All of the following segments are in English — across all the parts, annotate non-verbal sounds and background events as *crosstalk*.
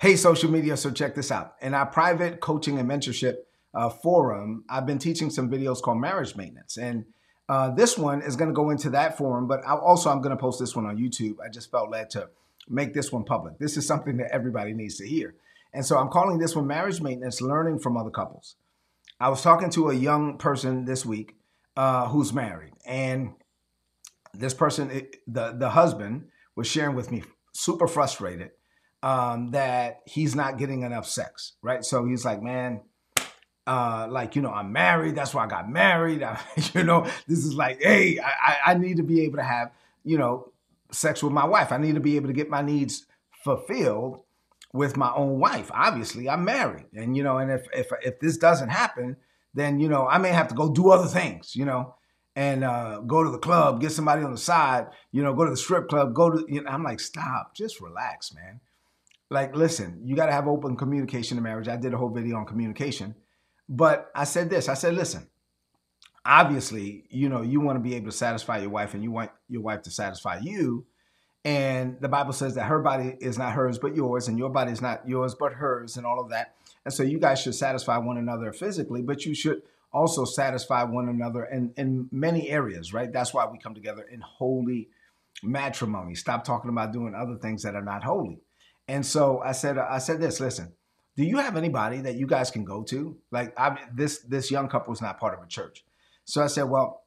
Hey, social media. So check this out. In our private coaching and mentorship uh, forum, I've been teaching some videos called marriage maintenance. And uh, this one is going to go into that forum, but I also I'm going to post this one on YouTube. I just felt led to make this one public. This is something that everybody needs to hear. And so I'm calling this one marriage maintenance, learning from other couples. I was talking to a young person this week uh, who's married, and this person, the the husband, was sharing with me, super frustrated um, that he's not getting enough sex, right? So he's like, man, uh, like, you know, I'm married. That's why I got married. *laughs* I, you know, this is like, hey, I, I need to be able to have, you know, sex with my wife. I need to be able to get my needs fulfilled with my own wife. Obviously, I'm married. And, you know, and if, if, if this doesn't happen, then, you know, I may have to go do other things, you know, and uh, go to the club, get somebody on the side, you know, go to the strip club, go to, you know, I'm like, stop, just relax, man like, listen, you got to have open communication in marriage. I did a whole video on communication, but I said this I said, listen, obviously, you know, you want to be able to satisfy your wife and you want your wife to satisfy you. And the Bible says that her body is not hers but yours, and your body is not yours but hers, and all of that. And so you guys should satisfy one another physically, but you should also satisfy one another in, in many areas, right? That's why we come together in holy matrimony. Stop talking about doing other things that are not holy. And so I said, I said this. Listen, do you have anybody that you guys can go to? Like I, this, this young couple is not part of a church. So I said, well,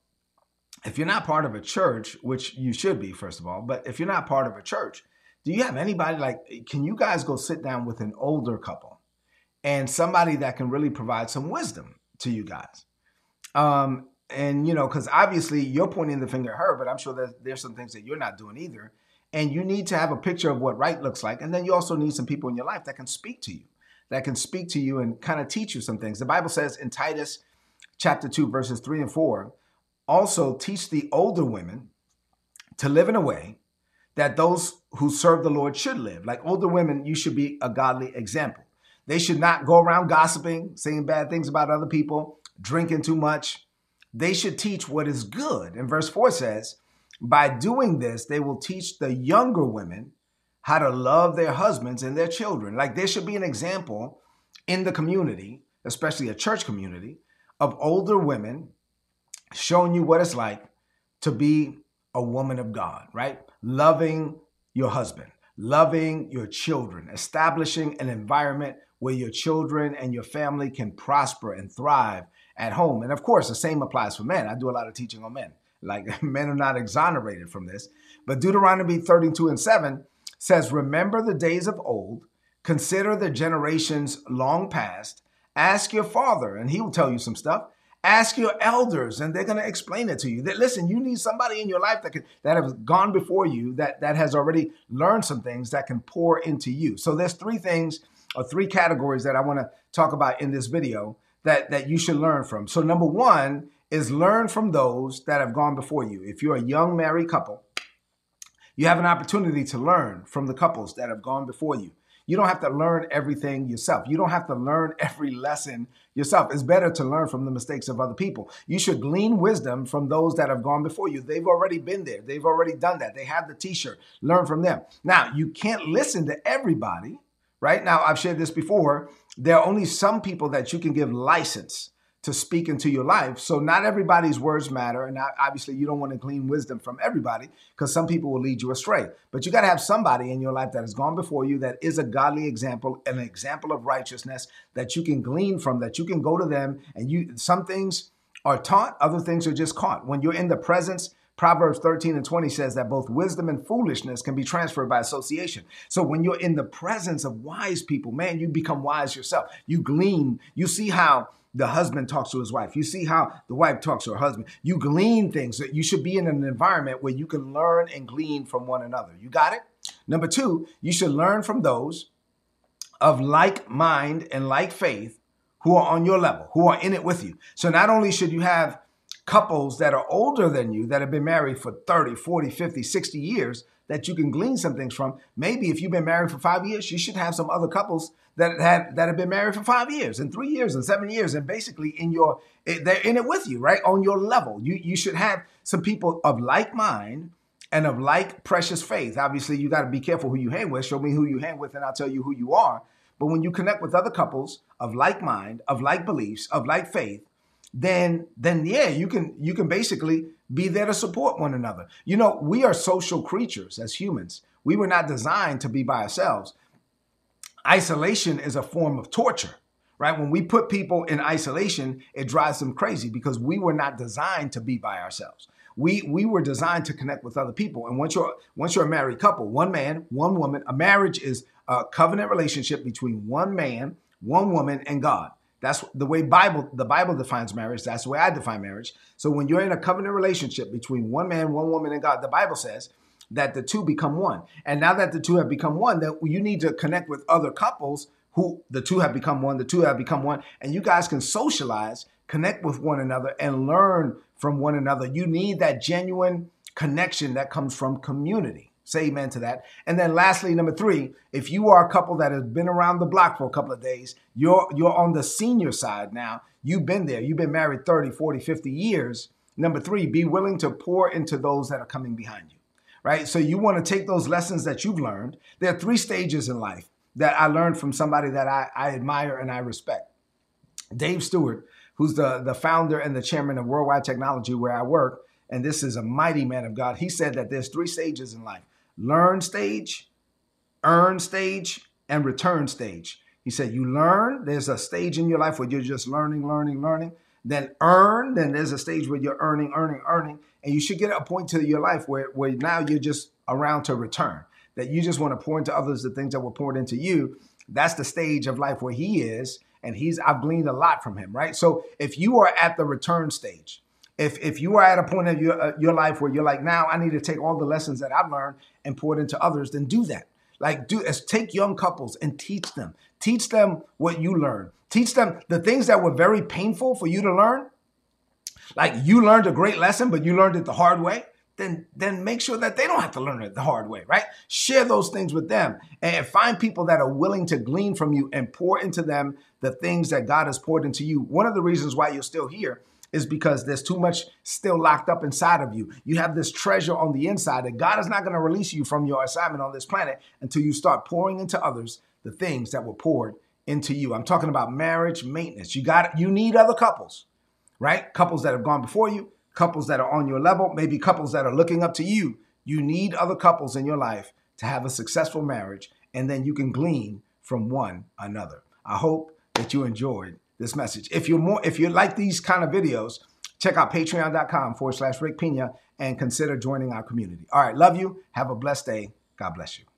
if you're not part of a church, which you should be, first of all, but if you're not part of a church, do you have anybody like? Can you guys go sit down with an older couple and somebody that can really provide some wisdom to you guys? Um, and you know, because obviously you're pointing the finger at her, but I'm sure that there's some things that you're not doing either. And you need to have a picture of what right looks like. And then you also need some people in your life that can speak to you, that can speak to you and kind of teach you some things. The Bible says in Titus chapter 2, verses 3 and 4, also teach the older women to live in a way that those who serve the Lord should live. Like older women, you should be a godly example. They should not go around gossiping, saying bad things about other people, drinking too much. They should teach what is good. And verse 4 says, by doing this, they will teach the younger women how to love their husbands and their children. Like there should be an example in the community, especially a church community, of older women showing you what it's like to be a woman of God, right? Loving your husband, loving your children, establishing an environment where your children and your family can prosper and thrive at home. And of course, the same applies for men. I do a lot of teaching on men. Like *laughs* men are not exonerated from this. But Deuteronomy 32 and 7 says, Remember the days of old, consider the generations long past, ask your father, and he will tell you some stuff. Ask your elders, and they're going to explain it to you. That listen, you need somebody in your life that can, that has gone before you, that that has already learned some things that can pour into you. So there's three things or three categories that I want to talk about in this video that that you should learn from. So number one is learn from those that have gone before you. If you're a young married couple, you have an opportunity to learn from the couples that have gone before you. You don't have to learn everything yourself. You don't have to learn *laughs* every lesson yourself. It's better to learn from the mistakes of other people. You should glean wisdom from those that have gone before you. They've already been there, they've already done that. They have the t shirt. Learn from them. Now, you can't listen to everybody, right? Now, I've shared this before. There are only some people that you can give license to speak into your life. So not everybody's words matter. And obviously you don't want to glean wisdom from everybody because some people will lead you astray. But you got to have somebody in your life that has gone before you that is a godly example, an example of righteousness that you can glean from, that you can go to them and you some things are taught, other things are just caught. When you're in the presence, Proverbs 13 and 20 says that both wisdom and foolishness can be transferred by association. So when you're in the presence of wise people, man, you become wise yourself. You glean, you see how the husband talks to his wife. You see how the wife talks to her husband. You glean things that you should be in an environment where you can learn and glean from one another. You got it? Number two, you should learn from those of like mind and like faith who are on your level, who are in it with you. So not only should you have couples that are older than you that have been married for 30, 40, 50, 60 years that you can glean some things from. Maybe if you've been married for five years, you should have some other couples that have that have been married for five years and three years and seven years, and basically in your eh, they're in it with you, right on your level. You you should have some people of like mind and of like precious faith. Obviously, you got to be careful who you hang with. Show me who you hang with, and I'll tell you who you are. But when you connect with other couples of like mind, of like beliefs, of like faith, then then yeah, you can you can basically be there to support one another. You know, we are social creatures as humans. We were not designed to be by ourselves. Isolation is a form of torture, right? When we put people in isolation, it drives them crazy because we were not designed to be by ourselves. We we were designed to connect with other people. And once you're once you're a married couple, one man, one woman, a marriage is a covenant relationship between one man, one woman, and God. That's the way Bible the Bible defines marriage. That's the way I define marriage. So when you're in a covenant relationship between one man, one woman, and God, the Bible says that the two become one. And now that the two have become one, that you need to connect with other couples who the two have become one, the two have become one, and you guys can socialize, connect with one another, and learn from one another. You need that genuine connection that comes from community. Say amen to that. And then lastly, number three, if you are a couple that has been around the block for a couple of days, you're you're on the senior side now. You've been there. You've been married 30, 40, 50 years. Number three, be willing to pour into those that are coming behind you. Right? So you want to take those lessons that you've learned. There are three stages in life that I learned from somebody that I, I admire and I respect. Dave Steward, who's the, the founder and the chairman of Worldwide Technology, where I work, and this is a mighty man of God. He said that there's three stages in life learn stage, earn stage, and return stage. He said, You learn, there's a stage in your life where you're just learning, learning, learning. Then earn, then there's a stage where you're earning, earning, earning. And you should get a point to your life where, where now you're just around to return, that you just want to pour into others the things that were poured into you. That's the stage of life where he is. And he's, I've gleaned a lot from him, right? So if you are at the return stage, if if you are at a point of your uh, your life where you're like, now I need to take all the lessons that I've learned and pour it into others, then do that. Like do as take young couples and teach them. Teach them what you learned. Teach them the things that were very painful for you to learn. Like you learned a great lesson, but you learned it the hard way. Then, then make sure that they don't have to learn it the hard way, right? Share those things with them and find people that are willing to glean from you and pour into them the things that God has poured into you. One of the reasons why you're still here is because there's too much still locked up inside of you. You have this treasure on the inside that God is not going to release you from your assignment on this planet until you start pouring into others the things that were poured into you. I'm talking about marriage maintenance. You got you need other couples, right? Couples that have gone before you, couples that are on your level, maybe couples that are looking up to you. You need other couples in your life to have a successful marriage and then you can glean from one another. I hope that you enjoyed this message. If you're more, if you like these kind of videos, check out patreon.com forward slash Rick Pina and consider joining our community. All right, love you. Have a blessed day. God bless you.